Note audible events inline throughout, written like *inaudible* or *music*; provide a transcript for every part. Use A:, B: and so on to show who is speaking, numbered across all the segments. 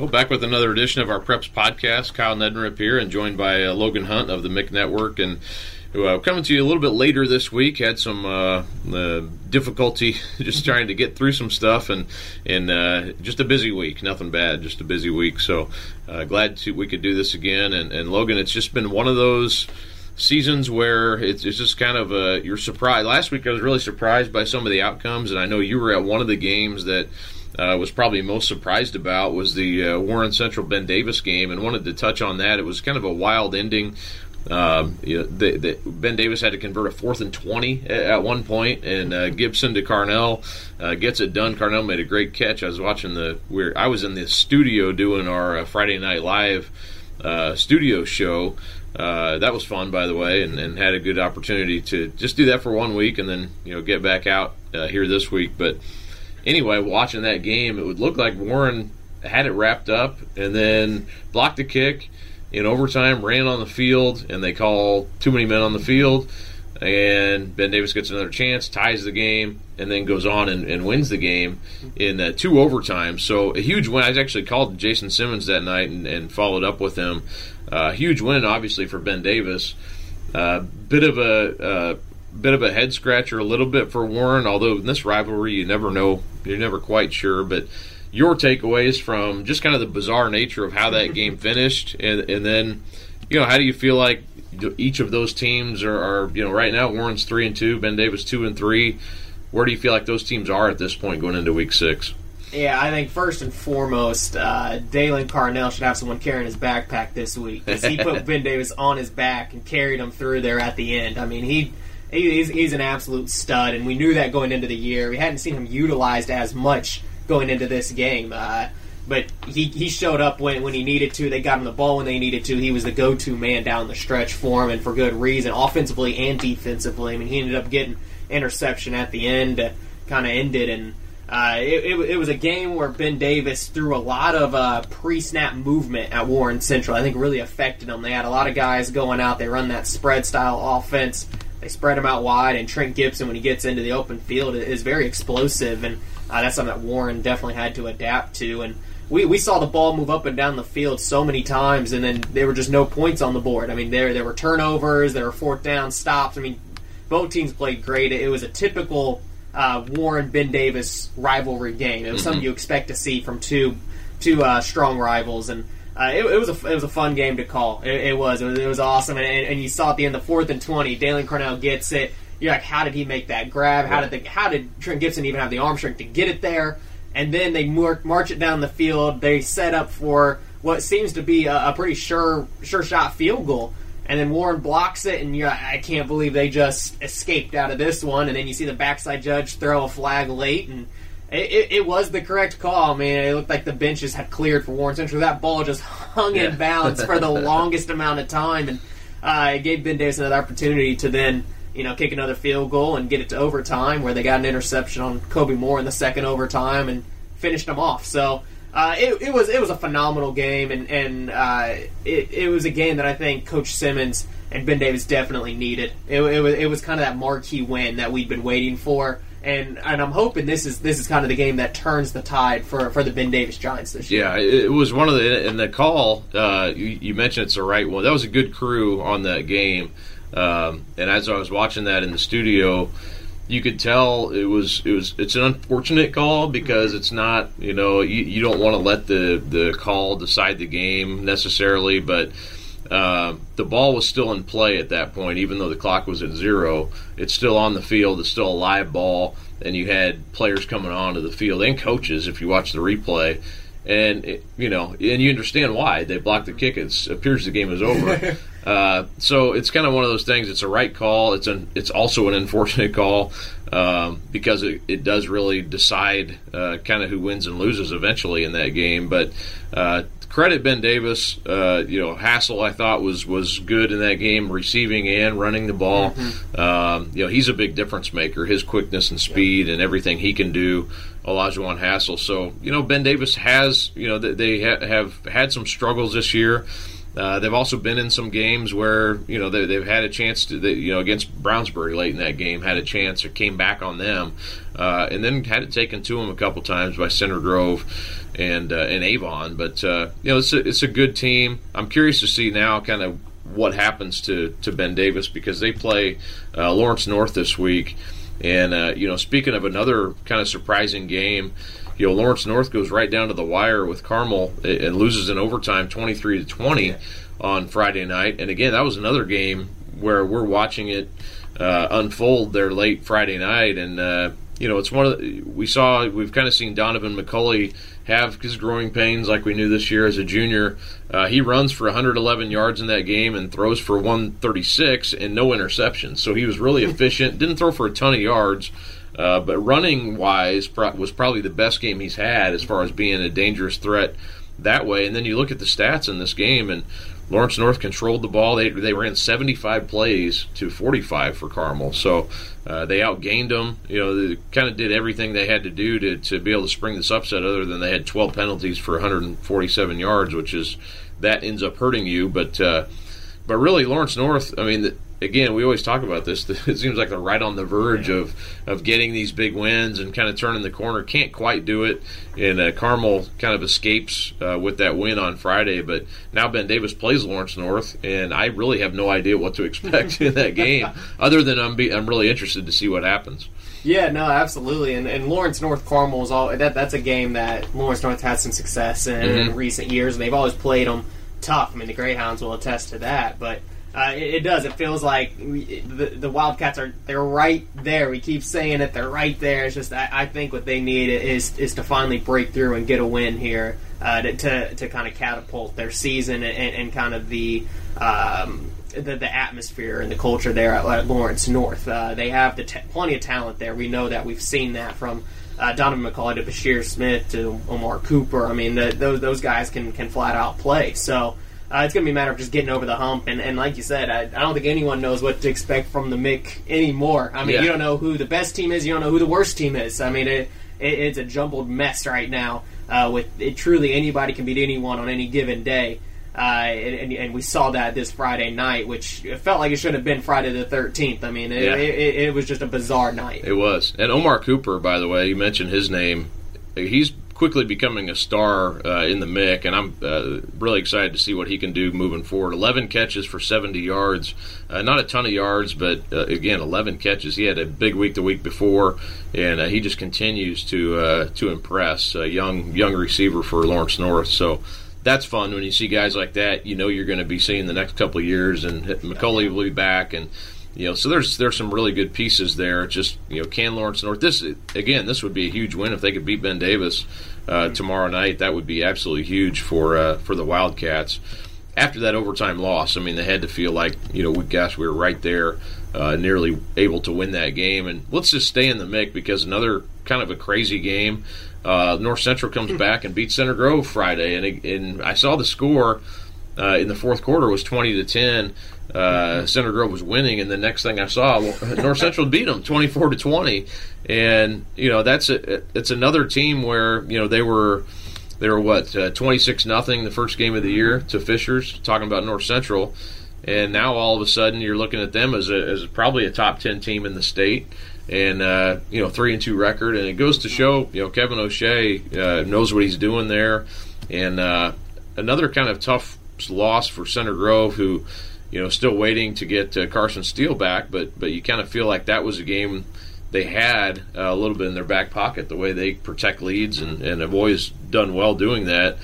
A: Well, back with another edition of our Preps podcast. Kyle Neddenriep here, and joined by uh, Logan Hunt of the Mick Network. And uh, coming to you a little bit later this week. Had some uh, uh, difficulty *laughs* just trying to get through some stuff, and and uh, just a busy week. Nothing bad, just a busy week. So uh, glad to, we could do this again. And, and Logan, it's just been one of those seasons where it's, it's just kind of a you're surprised. Last week I was really surprised by some of the outcomes, and I know you were at one of the games that uh, was probably most surprised about was the uh, Warren Central Ben Davis game, and wanted to touch on that. It was kind of a wild ending. Um, you know, the, the, ben Davis had to convert a fourth and twenty at, at one point, and uh, Gibson to Carnell uh, gets it done. Carnell made a great catch. I was watching the where I was in the studio doing our uh, Friday Night Live uh, studio show. that was fun, by the way, and, and, had a good opportunity to just do that for one week, and then you know get back out here this week, but anyway, watching that game, it would look like Warren had it wrapped up and then blocked the kick in overtime, ran on the field, and they call too many men on the field. And Ben Davis gets another chance, ties the game, and then goes on and, and wins the game in uh, two overtimes. So a huge win. I actually called Jason Simmons that night and, and followed up with him. Uh, huge win, obviously, for Ben Davis. Uh, bit of a uh, bit of a head scratcher a little bit for Warren. Although in this rivalry, you never know, you're never quite sure. But your takeaways from just kind of the bizarre nature of how that *laughs* game finished, and and then you know how do you feel like each of those teams are, are you know right now Warren's three and two, Ben Davis two and three. Where do you feel like those teams are at this point going into week six?
B: Yeah, I think first and foremost, uh, Dalen Carnell should have someone carrying his backpack this week because he put *laughs* Ben Davis on his back and carried him through there at the end. I mean, he he's, he's an absolute stud, and we knew that going into the year. We hadn't seen him utilized as much going into this game. Uh, but he, he showed up when, when he needed to. They got him the ball when they needed to. He was the go to man down the stretch for him, and for good reason, offensively and defensively. I mean, he ended up getting interception at the end, kind of ended, and uh, it, it, it, was a game where Ben Davis threw a lot of uh, pre snap movement at Warren Central. I think really affected them. They had a lot of guys going out. They run that spread style offense. They spread him out wide, and Trent Gibson, when he gets into the open field, is very explosive, and uh, that's something that Warren definitely had to adapt to. And we, we saw the ball move up and down the field so many times, and then there were just no points on the board. I mean, there there were turnovers, there were fourth down stops. I mean, both teams played great. It was a typical uh, Warren Ben Davis rivalry game. It was mm-hmm. something you expect to see from two two uh, strong rivals, and uh, it, it, was a it was a fun game to call. It, it was. it was it was awesome, and, and, you saw at the end the fourth and twenty, Dalen Carnell gets it. You're like, how did he make that grab? How did the, how did Trent Gibson even have the arm strength to get it there? And then they march it down the field. They set up for what seems to be a, a pretty sure sure shot field goal. And then Warren blocks it, and you're like, I can't believe they just escaped out of this one. And then you see the backside judge throw a flag late, and it, it, it, was the correct call, I man. It looked like the benches had cleared for Warren Central. That ball just hung yeah. in balance for the *laughs* longest amount of time, and uh, it gave Ben Davis another opportunity to then, you know, kick another field goal and get it to overtime, where they got an interception on Kobe Moore in the second overtime and finished them off. So uh, it, it, was it was a phenomenal game, and and uh, it, it was a game that I think Coach Simmons and Ben Davis definitely needed. It, it was it was kind of that marquee win that we'd been waiting for and and I'm hoping this is this is kind of the game that turns the tide for, for the Ben Davis Giants this year.
A: Yeah, it was one of the in the call. Uh, you, you, mentioned it's the right one. That was a good crew on that game, um, and as I was watching that in the studio, you could tell it was it was it's an unfortunate call because it's not you know you, you don't want to let the the call decide the game necessarily, but uh, the ball was still in play at that point, even though the clock was at zero. It's still on the field. It's still a live ball, and you had players coming onto the field and coaches. If you watch the replay, and it, you know, and you understand why they blocked the kick. It appears the game is over. *laughs* uh, so it's kind of one of those things. It's a right call. It's an it's also an unfortunate call. Um, because it, it, does really decide uh, kind of who wins and loses eventually in that game. But uh, credit Ben Davis. Uh, you know, Hassel I thought was was good in that game, receiving and running the ball. Mm-hmm. Um, you know, he's a big difference maker. His quickness and speed and everything he can do. Olajuwon Hassel. So you know, Ben Davis has you know they ha- have had some struggles this year. Uh, they've also been in some games where you know they, have had a chance to they, you know against Brownsburg late in that game had a chance or came back on them, uh, and then had it taken to them a couple times by Center Grove and uh, and Avon. But uh, you know it's a, it's a good team. I'm curious to see now kind of what happens to to Ben Davis because they play uh, Lawrence North this week, and uh, you know speaking of another kind of surprising game you know Lawrence North goes right down to the wire with Carmel and loses in overtime, twenty three to twenty on Friday night. And again, that was another game where we're watching it uh, unfold there late Friday night, and uh, you know it's one of the, we saw we've kind of seen Donovan McCulley have his growing pains like we knew this year as a junior. Uh, he runs for 111 yards in that game and throws for 136 and no interceptions. So he was really *laughs* efficient. Didn't throw for a ton of yards, uh, but running wise, pro- was probably the best game he's had as far as being a dangerous threat that way. And then you look at the stats in this game, and Lawrence North controlled the ball. They they ran 75 plays to 45 for Carmel, so uh, they outgained them. You know, they kind of did everything they had to do to to be able to spring this upset. Other than they had 12 penalties for 147 yards, which is that ends up hurting you. But uh, but really, Lawrence North. I mean. Again, we always talk about this. *laughs* It seems like they're right on the verge yeah. of of getting these big wins and kind of turning the corner. Can't quite do it. And uh, Carmel kind of escapes uh, with that win on Friday, but now Ben Davis plays Lawrence North, and I really have no idea what to expect in that game, *laughs* other than I'm be, I'm really interested to see what happens.
B: Yeah, no, absolutely. And, and Lawrence North Carmel is all that. That's a game that Lawrence North had some success in, mm-hmm. in recent years, and they've always played them tough. I mean, the Greyhounds will attest to that, but uh, it, it, does. It feels like we, the, the Wildcats are they're right there. We keep saying it. They're right there. It's just I, I think what they need is is to finally break through and get a win here uh, to, to, to kind of catapult their season and, and kind of the. Um, the, the atmosphere and the culture there at, at Lawrence North. Uh, they have the t- plenty of talent there. We know that. We've seen that from uh, Donovan McCulley to Bashir Smith to Omar Cooper. I mean, the, those, those guys can, can flat out play. So uh, it's going to be a matter of just getting over the hump. And, and like you said, I, I, don't think anyone knows what to expect from the MIC anymore. I mean, yeah. you don't know who the best team is, you don't know who the worst team is. I mean, it, it, it's a jumbled mess right now. Uh, with it, truly anybody can beat anyone on any given day. Uh, and, and, we saw that this Friday night, which it felt like it should have been Friday the 13th. I mean, it, yeah. it, it was just a bizarre night.
A: It was. And Omar Cooper, by the way, you mentioned his name. He's quickly becoming a star uh, in the MIC, and I'm uh, really excited to see what he can do moving forward. 11 catches for 70 yards, uh, not a ton of yards, but uh, again, 11 catches. He had a big week the week before, and uh, he just continues to uh, to impress. A young young receiver for Lawrence North, so. That's fun when you see guys like that. You know you're going to be seeing the next couple of years, and McCulley will be back, and you know, so there's there's some really good pieces there. Just you know, can Lawrence North this again? This would be a huge win if they could beat Ben Davis uh, tomorrow night. That would be absolutely huge for uh, for the Wildcats. After that overtime loss, I mean, they had to feel like you know, we gosh, we were right there, uh, nearly able to win that game. And let's just stay in the mix because another kind of a crazy game. Uh, North Central comes back and beats Center Grove Friday, and and I saw the score uh, in the fourth quarter was twenty to ten uh, Center Grove was winning, and the next thing I saw, North Central beat them twenty four to twenty, and you know that's a, it's another team where you know they were they were what uh, twenty six nothing the first game of the year to Fishers, talking about North Central, and now all of a sudden you're looking at them as a, as probably a top ten team in the state, and uh, you know three and two record, and it goes to show you know Kevin O'Shea uh, knows what he's doing there, and uh, another kind of tough loss for Center Grove who you know, still waiting to get uh, Carson Steele back, but but you kind of feel like that was a game they had uh, a little bit in their back pocket, the way they protect leads and, and have always done well doing that.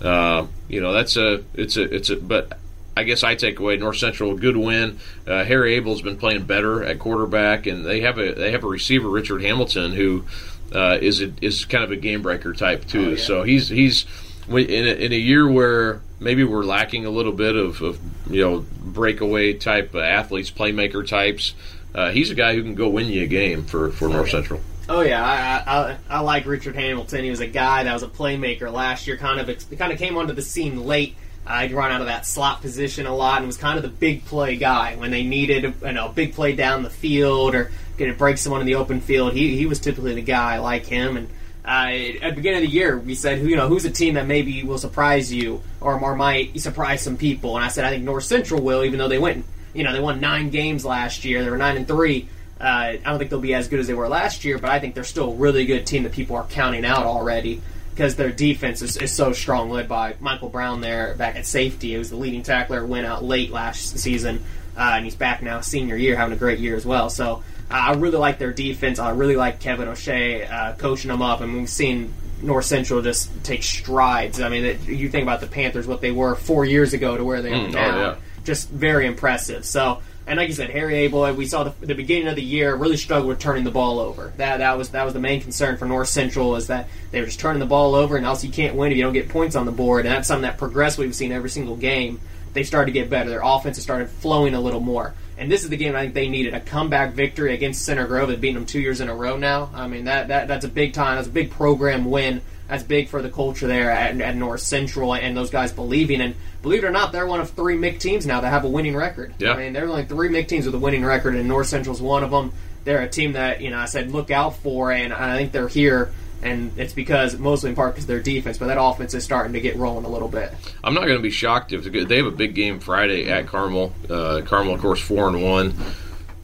A: Uh, you know, that's a it's a it's a but I guess I take away North Central a good win. Uh, Harry Abel's been playing better at quarterback, and they have a they have a receiver Richard Hamilton who uh, is a, is kind of a game breaker type too. Oh, yeah. So he's he's in a, in a year where maybe we're lacking a little bit of, of you know breakaway type athletes, playmaker types. uh, he's a guy who can go win you a game for, for North Central.
B: Oh yeah, I, I I like Richard Hamilton. He was a guy that was a playmaker last year. Kind of kind of came onto the scene late. Uh, he'd run out of that slot position a lot and was kind of the big play guy when they needed you know, a big play down the field or going to break someone in the open field. He he was typically the guy like him. And uh, at the beginning of the year, we said, you know, who's a team that maybe will surprise you or, or might surprise some people? And I said, I think North Central will, even though they went, you know, they won nine games last year. They were nine and three. Uh, I don't think they'll be as good as they were last year, but I think they're still a really good team that people are counting out already because their defense is, is, so strong, led by Michael Brown there back at safety. He was the leading tackler, went out late last season, uh, and he's back now, senior year, having a great year as well. So uh, I really like their defense. I really like Kevin O'Shea uh, coaching them up, and we've seen North Central just take strides. I mean, it, you think about the Panthers, what they were four years ago to where they are
A: Mm, oh,
B: now,
A: yeah.
B: just very impressive. So. And like you said, Harry Abel, we saw the, the beginning of the year really struggled with turning the ball over. That that was that was the main concern for North Central is that they were just turning the ball over, and also you can't win if you don't get points on the board. And that's something that progressively we've seen every single game. They started to get better. Their offense has started flowing a little more. And this is the game I think they needed a comeback victory against Center Grove. They've beaten them two years in a row now. I mean that, that that's a big time. That's a big program win. That's big for the culture there at, at North Central and those guys believing. And believe it or not, they're one of three MIC teams now that have a winning record.
A: Yeah.
B: I mean, there are only three MIC teams with a winning record, and North Central's one of them. They're a team that you know I said look out for, and I think they're here. And it's because mostly in part because their defense, but that offense is starting to get rolling a little bit.
A: I'm not going to be shocked if they have a big game Friday at Carmel. Uh, Carmel, of course, four and one.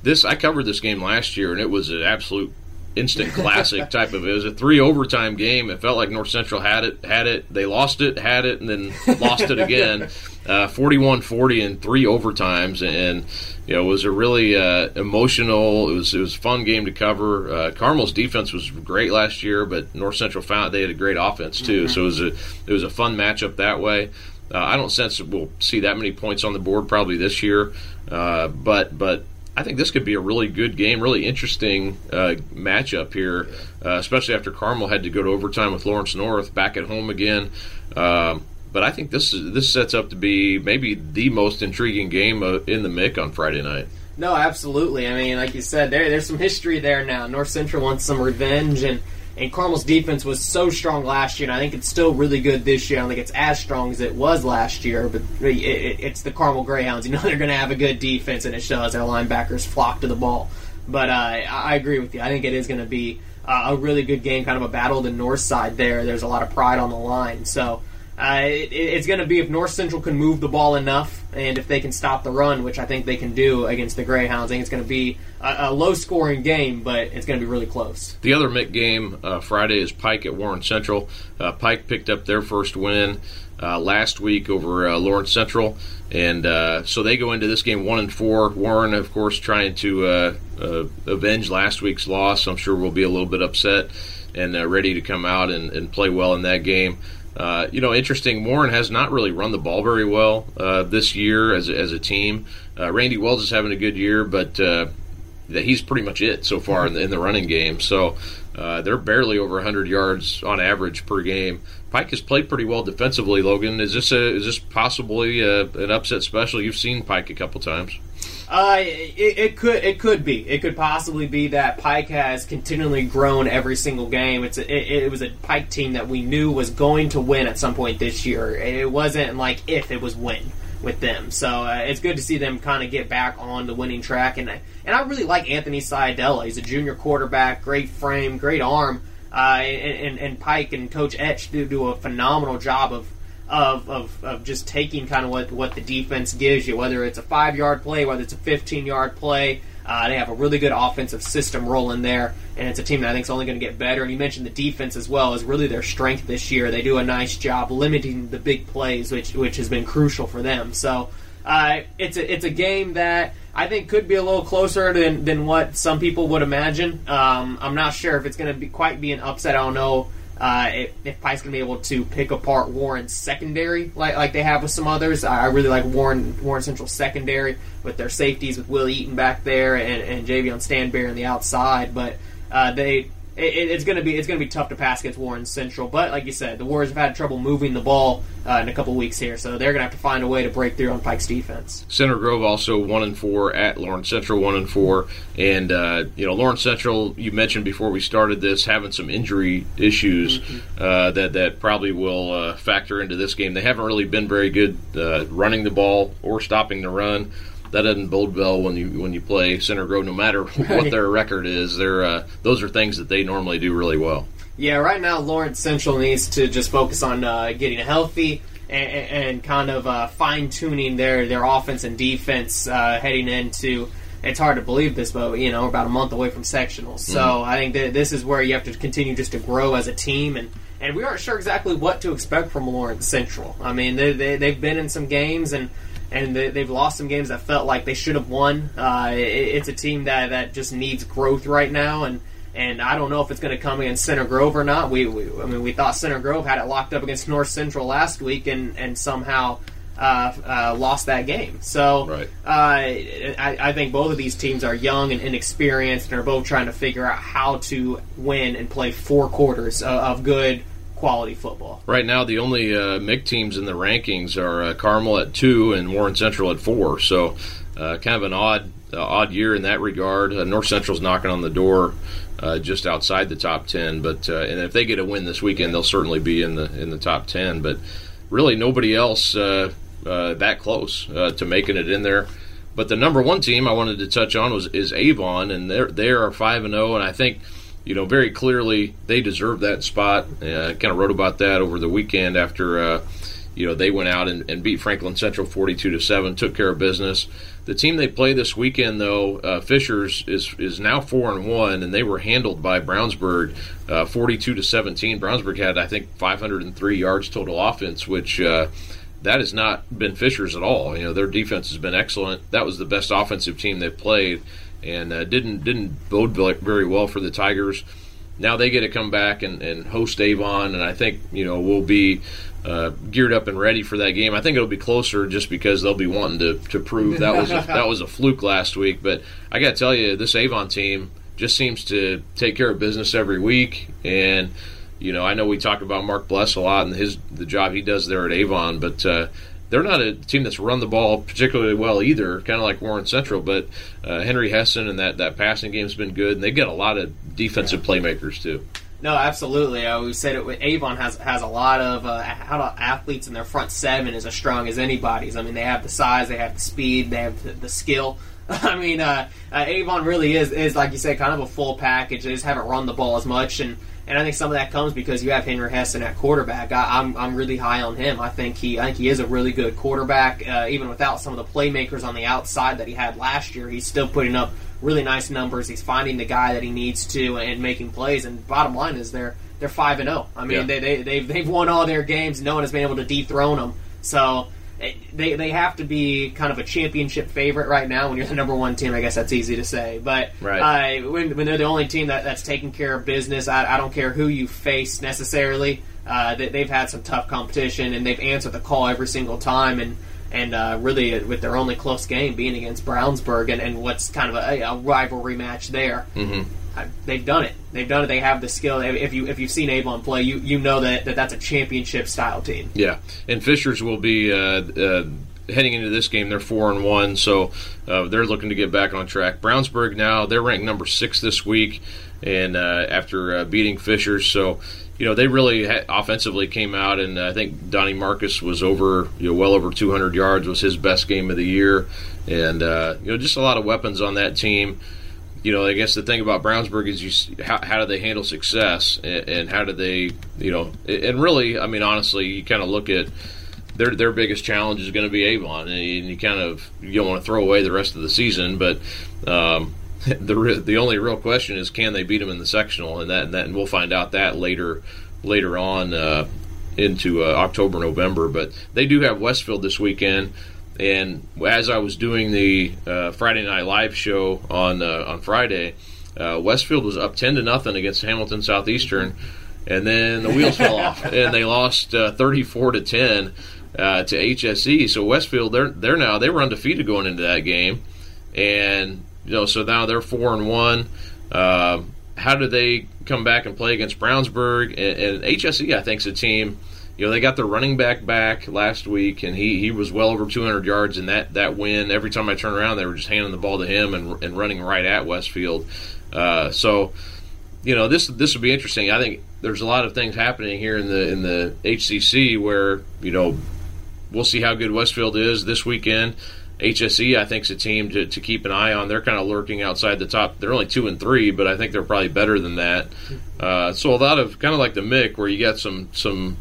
A: This I covered this game last year, and it was an absolute instant classic *laughs* type of. It was a three overtime game. It felt like North Central had it, had it. They lost it, had it, and then lost it again. *laughs* Uh, 41-40 in three overtimes, and you know it was a really uh, emotional. It was it was a fun game to cover. Uh, Carmel's defense was great last year, but North Central found they had a great offense too. So it was a it was a fun matchup that way. Uh, I don't sense we'll see that many points on the board probably this year, uh, but but I think this could be a really good game, really interesting uh, matchup here, uh, especially after Carmel had to go to overtime with Lawrence North back at home again. Um, but I think this is, this sets up to be maybe the most intriguing game uh, in the MIC on Friday night.
B: No, absolutely. I mean, like you said, there there's some history there now. North Central wants some revenge, and and Carmel's defense was so strong last year, and I think it's still really good this year. I don't think it's as strong as it was last year, but it, it, it's the Carmel Greyhounds. You know *laughs* they're going to have a good defense, and it shows. Their linebackers flock to the ball. But uh, I, agree with you. I think it is going to be uh, a really good game, kind of a battle of the north side there. There's a lot of pride on the line, so. Uh, it, it's going to be if North Central can move the ball enough, and if they can stop the run, which I think they can do against the Greyhounds. I think it's going to be a, a low-scoring game, but it's going to be really close.
A: The other MIC game uh, Friday is Pike at Warren Central. Uh, Pike picked up their first win uh, last week over uh, Lawrence Central, and uh, so they go into this game one and four. Warren, of course, trying to avenge last week's loss. I'm sure will be a little bit upset and ready to come out and, and play well in that game. Uh, you know, interesting. Warren has not really run the ball very well uh, this year as as a team. Uh, Randy Wells is having a good year, but uh, that he's pretty much it so far in the, in the running game. So uh, they're barely over 100 yards on average per game. Pike has played pretty well defensively. Logan, is this a, is this possibly a, an upset special? You've seen Pike a couple times.
B: Uh, it, it could it could be it could possibly be that Pike has continually grown every single game. It's a, it, it was a Pike team that we knew was going to win at some point this year. It wasn't like if it was win with them. So uh, it's good to see them kind of get back on the winning track. And and I really like Anthony Siadella. He's a junior quarterback, great frame, great arm. Uh, and, and, and Pike and Coach Etch do do a phenomenal job of of, of, of just taking kind of what, what the defense gives you, whether it's a five yard play, whether it's a 15 yard play. Uh, they have a really good offensive system rolling there, and it's a team that I think is only going to get better. And you mentioned the defense as well is really their strength this year. They do a nice job limiting the big plays, which which has been crucial for them. So uh, it's a it's a game that I think could be a little closer than, than what some people would imagine. Um, I'm not sure if it's going to be quite be an upset. I don't know uh, if, if Pike's to be able to pick apart Warren's secondary like like they have with some others. I, I really like Warren Warren Central secondary with their safeties with Will Eaton back there and, and Javion Stanberry on the outside. But uh, they it, it's going to be it's going to be tough to pass against Warren Central. But like you said, the Warriors have had trouble moving the ball uh, in a couple weeks here, so they're going to have to find a way to break through on Pike's defense.
A: Center Grove also one and four at Lawrence Central one and four, and uh, you know Lawrence Central you mentioned before we started this having some injury issues mm-hmm. uh, that that probably will uh, factor into this game. They haven't really been very good uh, running the ball or stopping the run that doesn't bode well when you when you play Center Grove. No matter *laughs* right. what their record is, they're uh, those are things that they normally do really well.
B: Yeah, right now Lawrence Central needs to just focus on uh, getting healthy and, and kind of uh, fine tuning their their offense and defense uh, heading into. It's hard to believe this, but you know, we're about a month away from sectionals. So mm-hmm. I think that this is where you have to continue just to grow as a team and and we aren't sure exactly what to expect from Lawrence Central. I mean, they, they, they've been in some games, and and they, have lost some games that felt like they should have won. Uh, it, it's a team that, that just needs growth right now, and and I don't know if it's going to come against Center Grove or not. We, we, I mean, we thought Center Grove had it locked up against North Central last week, and and somehow. Uh, uh, lost that game. So right. uh, I, I, think both of these teams are young and inexperienced and are both trying to figure out how to win and play four quarters of, of good quality football.
A: Right now, the only uh, MIC teams in the rankings are uh, Carmel at two and Warren Central at four. So, uh, kind of an odd uh, odd year in that regard. Uh, North Central's knocking on the door. Uh, just outside the top ten, but and if they get a win this weekend, they'll certainly be in the in the top ten. But really, nobody else that close to making it in there. But the number one team I wanted to touch on was is Avon, and they're they are five and zero, and I think you know, very clearly they deserve that spot. Uh, kind of wrote about that over the weekend after, uh, you know, they went out and, and, beat Franklin Central 42 to 7, took care of business. The team they play this weekend, though, uh, Fishers is is now four and one, and they were handled by Brownsburg, uh, 42 to 17. Brownsburg had, I think, 503 yards total offense, which uh, that has not been Fishers at all. You know, their defense has been excellent. That was the best offensive team they've played and uh, didn't didn't bode very well for the Tigers. Now they get to come back and, and host Avon, and I think you know we'll be uh, geared up and ready for that game. I think it'll be closer just because they'll be wanting to, to prove that was a, that was a fluke last week. But I got to tell you, this Avon team just seems to take care of business every week, and you know I know we talk about Mark Bless a lot and his the job he does there at Avon, but uh, they're not a team that's run the ball particularly well either, kind of like Warren Central. But uh, Henry Hessen and that, that passing game's been good, and they've got a lot of defensive playmakers too.
B: No, absolutely. Uh, we said it. Avon has has a lot of uh, athletes in their front seven is as strong as anybody's. I mean, they have the size, they have the speed, they have the, the skill. *laughs* I mean, uh, uh, Avon really is is like you said, kind of a full package. They just haven't run the ball as much, and and I think some of that comes because you have Henry Hessen at quarterback. I, am I'm, I'm really high on him. I think he I think he is a really good quarterback. Uh, even without some of the playmakers on the outside that he had last year, he's still putting up really nice numbers. He's finding the guy that he needs to and making plays. And bottom line is they're they're five and zero. Oh. I mean yeah. they they they've, they've won all their games. No one has been able to dethrone them. So they they have to be kind of a championship favorite right now. When you're the number one team, I guess that's easy to say. But right. uh, when, when they're the only team that, that's taking care of business, I, I don't care who you face necessarily. Uh, they, have had some tough competition and they've answered the call every single time. And and uh, really with their only close game being against Brownsburg and, and what's kind of a, a rivalry match there. Mm-hmm they've done it. They've done it. They have the skill. If you if you've seen Avon play, you you know that, that that's a championship style team.
A: Yeah, and Fishers will be. Uh, uh, heading into this game, they're four and one, so uh, they're looking to get back on track. Brownsburg now they're ranked number six this week, and uh, after uh, beating Fishers, so you know they really offensively came out, and I think Donnie Marcus was over, you know, well over 200 yards was his best game of the year, and uh, you know just a lot of weapons on that team. You know, I guess the thing about Brownsburg is you how, how do they handle success and, and, how do they, you know, and really, I mean, honestly, you kind of look at their their biggest challenge is going to be Avon, and you, and you, kind of you don't want to throw away the rest of the season, but um, *laughs* the the only real question is can they beat them in the sectional, and that and, that, and we'll find out that later later on uh, into uh, October November, but they do have Westfield this weekend. And as I was doing the uh, Friday Night Live show on uh, on Friday, uh, Westfield was up ten to nothing against Hamilton Southeastern, and then the wheels fell *laughs* off, and they lost uh, thirty four to ten uh, to HSE. So Westfield, they're they're now they were undefeated going into that game, and you know so now they're four and one. Um, how do they come back and play against Brownsburg and, and HSE. I think is a team. You know, they got their running back back last week, and he, he was well over 200 yards in that, that win. Every time I turn around, they were just handing the ball to him and, and running right at Westfield. Uh, so, you know, this this would be interesting. I think there's a lot of things happening here in the in the HCC where you know we'll see how good Westfield is this weekend. HSE, I think, is a team to, to keep an eye on. They're kind of lurking outside the top. They're only two and three, but I think they're probably better than that. Uh, so a lot of kind of like the Mick, where you got some some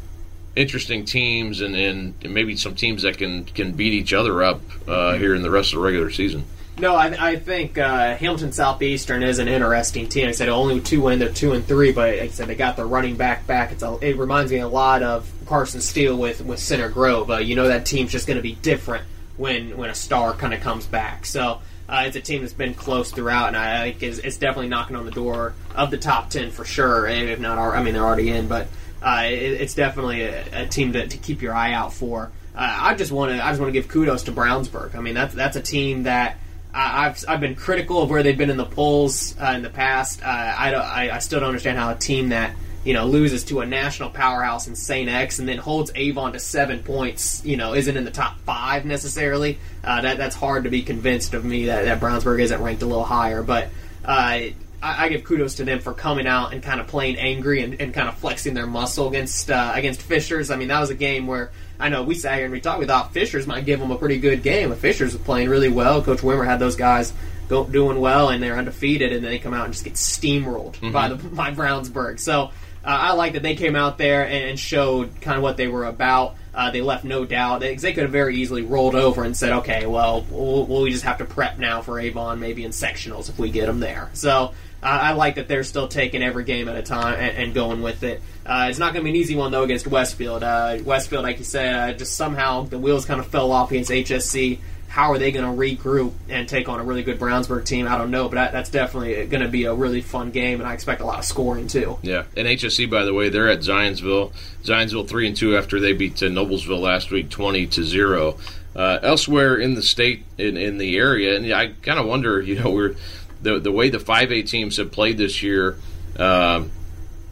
A: interesting teams and, and maybe some teams that can can beat each other up uh, here in the rest of the regular season.
B: No, I, I think uh, Hamilton Southeastern is an interesting team. I said only two win, they're two and three, but like I said they got their running back back. It's a, it reminds me a lot of Carson Steele with with Center Grove. Uh, you know that team's just going to be different when when a star kind of comes back. So. Uh, it's a team that's been close throughout, and I think is, it's definitely knocking on the door of the top ten for sure. If not, I mean they're already in, but uh, it, it's definitely a, a team to, to, keep your eye out for. Uh, I just want to I just want to give kudos to Brownsburg. I mean that's that's a team that I, have I've been critical of where they've been in the polls uh, in the past. Uh, I, I, I still don't understand how a team that you know loses to a national powerhouse in Saint X and then holds Avon to seven points, you know, isn't in the top five necessarily. Uh, that that's hard to be convinced of me that, that Brownsburg isn't ranked a little higher, but. Uh, I, I, give kudos to them for coming out and kind of playing angry and, and kind of flexing their muscle against uh, against Fishers. I mean, that was a game where I know we sat here and we talked. We thought Fishers might give them a pretty good game. But Fishers was playing really well. Coach Wimmer had those guys go, doing well, and they're undefeated. And then they come out and just get steamrolled mm-hmm. by the by Brownsburg. So uh, I like that they came out there and showed kind of what they were about. Uh, they left no doubt. They, they could have very easily rolled over and said, "Okay, well, we'll, we just have to prep now for Avon, maybe in sectionals if we get them there." So I, I like that they're still taking every game at a time and, and going with it. Uh, it's not going to be an easy one though against Westfield. Uh, Westfield, like you said, uh, just somehow the wheels kind of fell off against HSE. How are they going to regroup and take on a really good Brownsburg team? I don't know, but that, that's definitely going to be a really fun game, and I expect a lot of scoring too.
A: Yeah, and HSE, by the way, they're at Zionsville. Zionsville three and two after they beat uh, Noblesville last week, twenty to zero. Uh, elsewhere in the state, in, in the area, and I kind of wonder, you know, we're the the way the five A teams have played this year. Uh,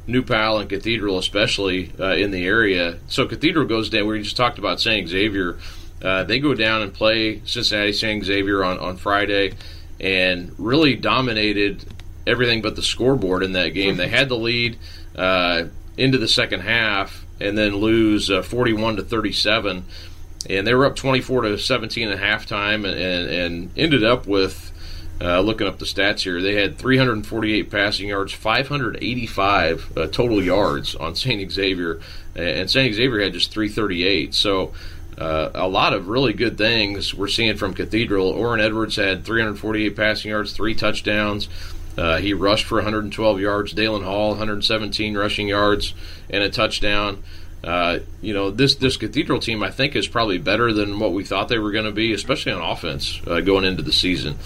A: New Pal and Cathedral, especially uh, in the area. So Cathedral goes down. We just talked about St. Xavier. Uh, they go down and play Cincinnati St. Xavier on, on Friday and really dominated everything but the scoreboard in that game. They had the lead uh, into the second half and then lose uh, 41 to 37. And they were up 24 to 17 at halftime and, and, and ended up with uh, looking up the stats here, they had 348 passing yards, 585 uh, total yards on St. Xavier, and St. Xavier had just 338. So uh, a lot of really good things we're seeing from Cathedral. Orrin Edwards had 348 passing yards, three touchdowns. Uh, he rushed for 112 yards. Dalen Hall 117 rushing yards and a touchdown. Uh, you know this this Cathedral team I think is probably better than what we thought they were going to be, especially on offense uh, going into the season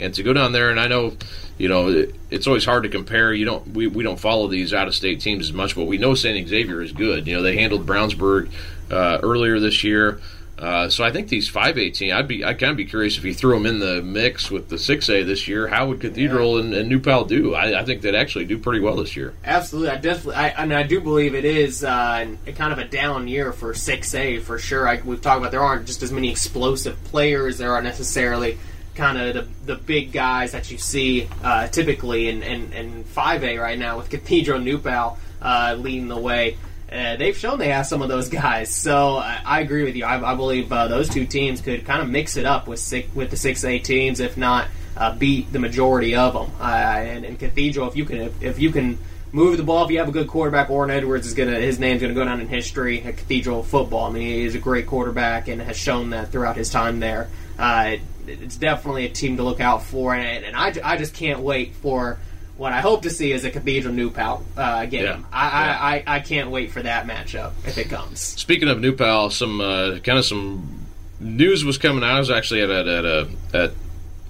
A: and to go down there and I know you know it, it's always hard to compare you don't we, we don't follow these out of state teams as much but we know St. Xavier is good you know they handled Brownsburg uh, earlier this year. Uh, so I think these five eighteen I'd be I'd kind of be curious if you threw them in the mix with the six A this year how would Cathedral yeah. and, and, New Pal do? I, I, think they'd actually do pretty well this year.
B: Absolutely. I definitely I, I mean I do believe it is uh, kind of a down year for six A for sure. I, we've talked about there aren't just as many explosive players. There are necessarily kind of the, the big guys that you see uh, typically in, in, in 5A right now with Cathedral New Pal uh, leading the way. Uh, they've shown they have some of those *laughs* guys, so I, I agree with you. I, I believe uh, those two teams could kind of mix it up with six, with the six A teams, if not uh, beat the majority of them. And, and Cathedral, if you can, if, if, you can move the ball, if you have a good quarterback, Orrin Edwards is gonna his name's gonna go down in history at Cathedral football. I mean, he's a great quarterback and has shown that throughout his time there. Uh, it's definitely a team to look out for, and, and I, I just can't wait for what I hope to see is a Cathedral New Pal uh, game. Yeah. I, yeah. I, I, I, can't wait for that matchup if it comes.
A: Speaking of New Pal, some uh, kind of some news was coming out. I was actually at at, at, a, at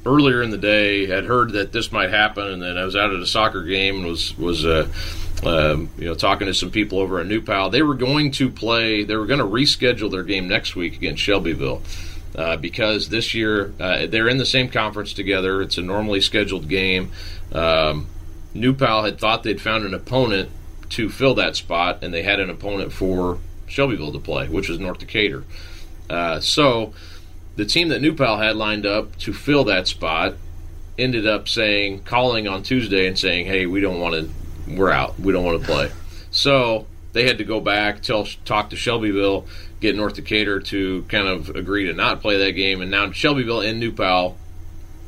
A: earlier in the day had heard that this might happen, and then I was out at a soccer game and was was. Uh, um, you know, talking to some people over at New Pal, they were going to play. They were going to reschedule their game next week against Shelbyville. Uh, because this year uh, they're in the same conference together. It's a normally scheduled game. Um, New Pal had thought they'd found an opponent to fill that spot, and they had an opponent for Shelbyville to play, which was North Decatur. Uh, so the team that New Pal had lined up to fill that spot ended up saying, calling on Tuesday and saying, "Hey, we don't want to. We're out. We don't want to play." So they had to go back, tell, talk to Shelbyville, get North Decatur to kind of agree to not play that game, and now Shelbyville and New Pal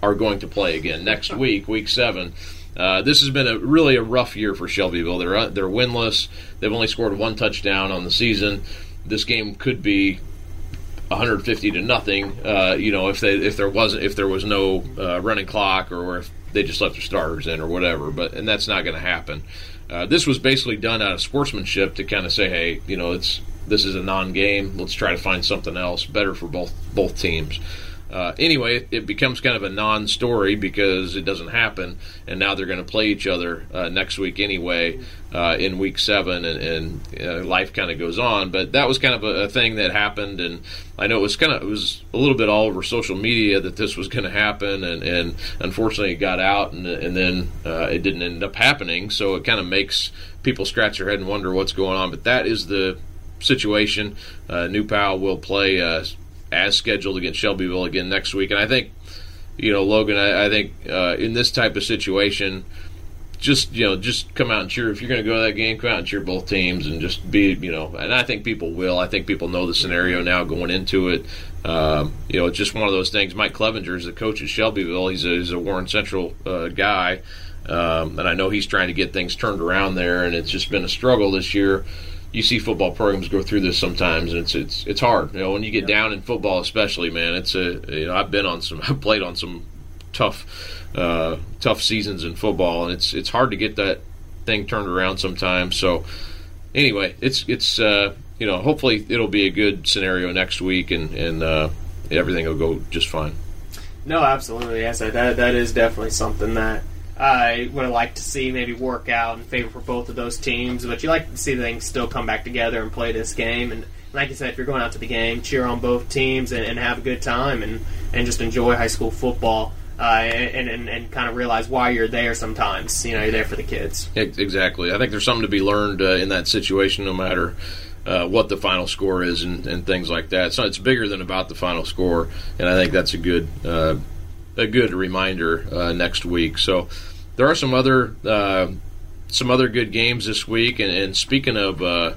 A: are going to play again next *laughs* week, week seven. Uh, this has been a really a rough year for Shelbyville. They're uh, they're winless. They've only scored one touchdown on the season. This game could be 150 to nothing. Uh, you know, if they if there wasn't if there was no uh, running clock or if they just left their starters in or whatever. But and that's not going to happen. Uh, this was basically done out of sportsmanship to kind of say, hey, you know, it's this is a non-game. Let's try to find something else better for both both teams. Uh, anyway, it, becomes kind of a non-story because it doesn't happen, and now they're going to play each other uh, next week anyway uh, in week seven, and, and uh, life kind of goes on. But that was kind of a, a, thing that happened, and I know it was kind of it was a little bit all over social media that this was going to happen, and, and unfortunately it got out, and, and then uh, it didn't end up happening. So it kind of makes people scratch their head and wonder what's going on. But that is the situation. Uh, New Pal will play as scheduled against Shelbyville again next week. And I think, you know, Logan, I, I think uh, in this type of situation, just you know, just come out and cheer. If you're going to go to that game, come out and cheer both teams, and just be, you know. And I think people will. I think people know the scenario now going into it. Um, you know, it's just one of those things. Mike Clevenger is the coach at Shelbyville. He's a, he's a Warren Central uh, guy, um, and I know he's trying to get things turned around there. And it's just been a struggle this year you see football programs go through this sometimes, and it's it's it's hard. You know, when you get down in football, especially, man, it's a you know I've been on some, *laughs* I've played on some tough uh, tough seasons in football, and it's it's hard to get that thing turned around sometimes. So anyway, it's it's uh, you know hopefully it'll be a good scenario next week, and and uh, everything will go just fine.
B: No, absolutely. Yes, that that is definitely something that I would have liked to see maybe work out in favor for both of those teams, but you like to see things still come back together and play this game. And like you said, if you're going out to the game, cheer on both teams and, and have a good time and, and just enjoy high school football. Uh, and, and, and kind of realize why you're there sometimes. You know, you're there for the kids.
A: Exactly. I think there's something to be learned uh, in that situation, no matter uh, what the final score is and, and, things like that. So it's bigger than about the final score, and I think that's a good uh, a good reminder uh, next week. So there are some other uh, some other good games this week. And, and speaking of uh,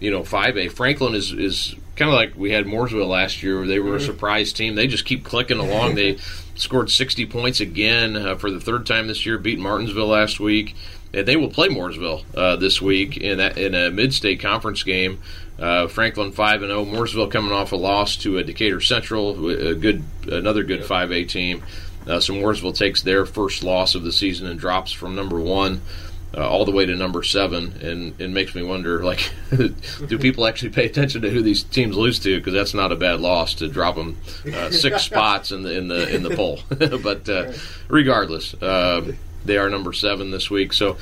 A: you know five A, Franklin is is kind of like we had Mooresville last year. where They were mm-hmm. a surprise team. They just keep clicking along. they *laughs* scored 60 points again uh, for the third time this year. Beat Martinsville last week. And they will play Mooresville uh, this week in a, in a mid-state conference game. Uh, Franklin five and zero. Oh. Mooresville coming off a loss to a Decatur Central, a good another good five A team. Uh, so Mooresville takes their first loss of the season and drops from number one. Uh, all the way to number seven, and it makes me wonder, like, *laughs* do people actually pay attention to who these teams lose to? Because that's not a bad loss to drop them uh, six *laughs* spots in the in the in the poll. *laughs* but uh, regardless, uh, they are number seven this week. So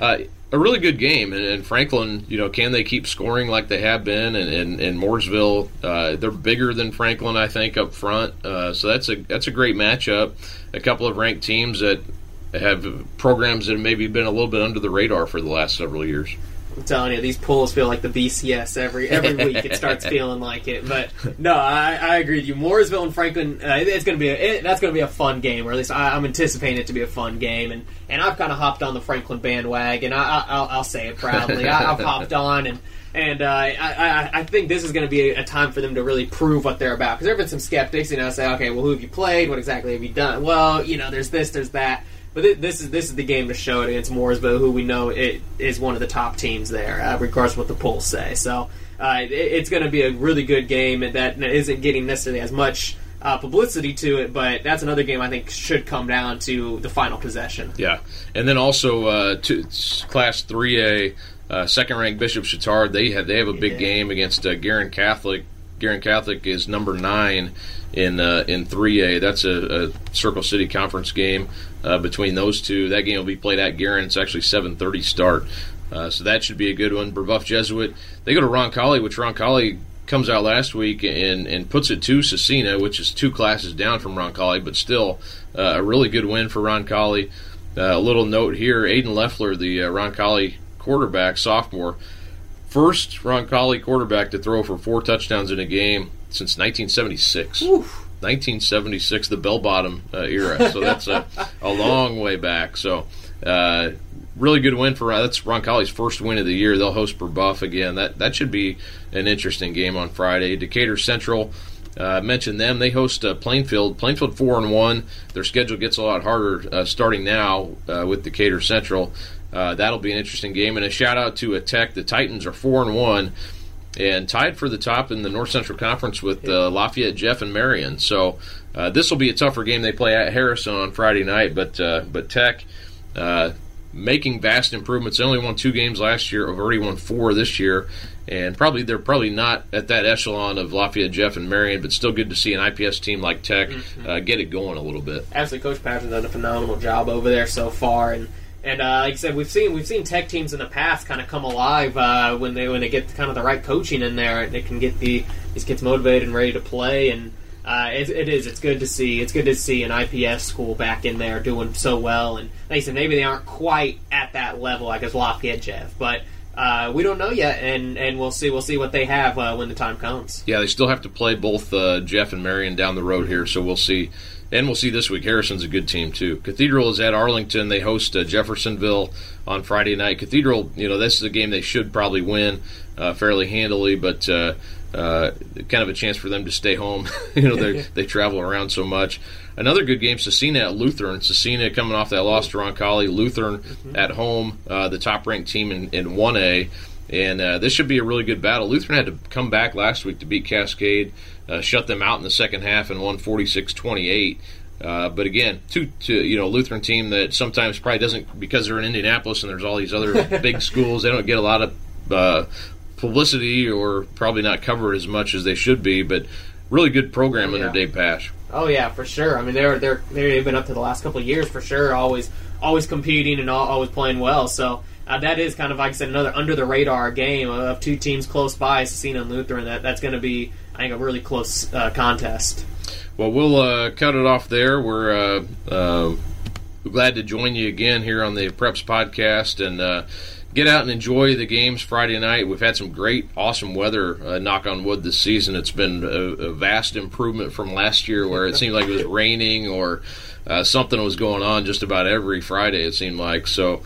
A: uh, a really good game. And, and, Franklin, you know, can they keep scoring like they have been? And, and, and Mooresville, uh, they're bigger than Franklin, I think, up front. Uh, so that's a that's a great matchup. A couple of ranked teams that have programs that have maybe been a little bit under the radar for the last several years.
B: I'm telling you, these polls feel like the BCS every every week. It starts *laughs* feeling like it. But no, I, I agree with you. Mooresville and Franklin, uh, it's going to be a, it, that's going to be a fun game, or at least I, am anticipating it to be a fun game. And and I've kind of hopped on the Franklin bandwagon. I, will say it proudly. I, have hopped on and. And uh, I, I, I think this is going to be a, a, time for them to really prove what they're about. Because there have been some skeptics, you know, say, okay, well, who have you played? What exactly have you done? Well, you know, there's this, there's that. But this is this is the game to show it against Mooresville, who we know it is one of the top teams there, uh, regardless of what the polls say. So uh, it, it's going to be a really good game, that isn't getting necessarily as much uh, publicity to it, but that's another game I think should come down to the final possession.
A: Yeah, and then also uh, to Class 3A, uh, second ranked Bishop Chatard, they have they have a big yeah. game against uh, Guerin Catholic. Guerin Catholic is number nine in uh, in 3A. That's a, a, Circle City Conference game uh, between those two. That game will be played at Guerin. It's actually 7:30 start, uh, so that should be a good one. Brebeuf Jesuit they go to Roncalli, which Roncalli comes out last week and and puts it to Scecina, which is two classes down from Roncalli, but still uh, a really good win for Roncalli. uh, a little note here: Aiden Leffler, the uh, Roncalli quarterback, sophomore, first Roncalli quarterback to throw for four touchdowns in a game since 1976. 1976, the bell bottom uh, era. So *laughs* that's a, a long way back. So uh, really good win for that's Roncalli's first win of the year. They'll host Brebeuf again. That that should be an interesting game on Friday. Decatur Central. Uh, mentioned them. They host uh, Plainfield. Plainfield four and one. Their schedule gets a lot harder uh, starting now uh, with Decatur Central. Uh, that'll be an interesting game. And a shout out to a Tech. The Titans are four and one and tied for the top in the North Central Conference with uh, Lafayette, Jeff, and Marion. So uh, this will be a tougher game. They play at Harrison on Friday night, but uh, but Tech uh, making vast improvements. They only won two games last year. Have already won four this year, and probably they're probably not at that echelon of Lafayette, Jeff, and Marion, but still good to see an IPS team like Tech uh, get it going a little bit.
B: Absolutely, Coach Patterson's done a phenomenal job over there so far, and and uh, like I said, we've seen we've seen Tech teams in the past kind of come alive uh, when they when they get kind of the right coaching in there. They can get the these kids motivated and ready to play, and uh, it, it is it's good to see it's good to see an IPS school back in there doing so well. And like I said, maybe they aren't quite at that level like as Lafayette Jeff, but. Uh, we don't know yet, and, and we'll see. We'll see what they have uh, when the time comes.
A: Yeah, they still have to play both uh, Jeff and Marion down the road here, so we'll see. And we'll see this week. Harrison's a good team too. Cathedral is at Arlington. They host uh, Jeffersonville on Friday night. Cathedral, you know, this is a game they should probably win uh, fairly handily, but uh, uh, kind of a chance for them to stay home. *laughs* you know, they *laughs* they travel around so much. Another good game, Scecina at Lutheran. Scecina coming off that loss to Roncalli. Lutheran at home, uh, the top ranked team in, in 1A. And uh, this should be a really good battle. Lutheran had to come back last week to beat Cascade, uh, shut them out in the second half, and won 46 28. Uh, but again, two, to you know, Lutheran team that sometimes probably doesn't because they're in Indianapolis and there's all these other *laughs* big schools. They don't get a lot of uh, publicity or probably not covered as much as they should be. But really good program under
B: Yeah.
A: Dave Pash.
B: Oh yeah, for sure. I mean, they're they're they've been up to the last couple of years for sure. Always always competing and al- always playing well. So uh, that is kind of like I said, another under the radar game of two teams close by, Scecina and Lutheran. That that's going to be I think a really close uh, contest.
A: Well, we'll uh, cut it off there. We're uh, uh, glad to join you again here on the Preps podcast and uh, get out and enjoy the games Friday night. We've had some great, awesome weather, uh, knock on wood, this season. It's been a, a vast improvement from last year where it seemed like it was *laughs* raining or uh, something was going on just about every Friday, it seemed like. So.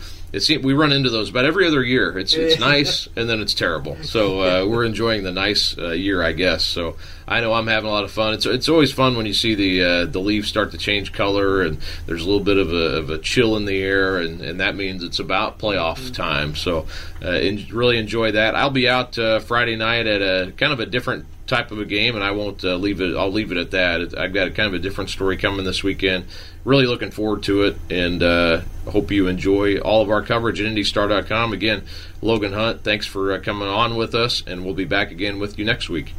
A: We run into those about every other year. It's it's *laughs* nice and then it's terrible. So uh, we're enjoying the nice uh, year, I guess. So I know I'm having a lot of fun. It's it's always fun when you see the uh, the leaves start to change color and there's a little bit of a, of a chill in the air, and, and that means it's about playoff time. So uh, really enjoy that. I'll be out uh, Friday night at a kind of a different type of a game, and I won't uh, leave it. I'll leave it at that. I've got a kind of a different story coming this weekend. Really looking forward to it, and uh, hope you enjoy all of our coverage at IndyStar.com. Again, Logan Hunt, thanks for uh, coming on with us, and we'll be back again with you next week.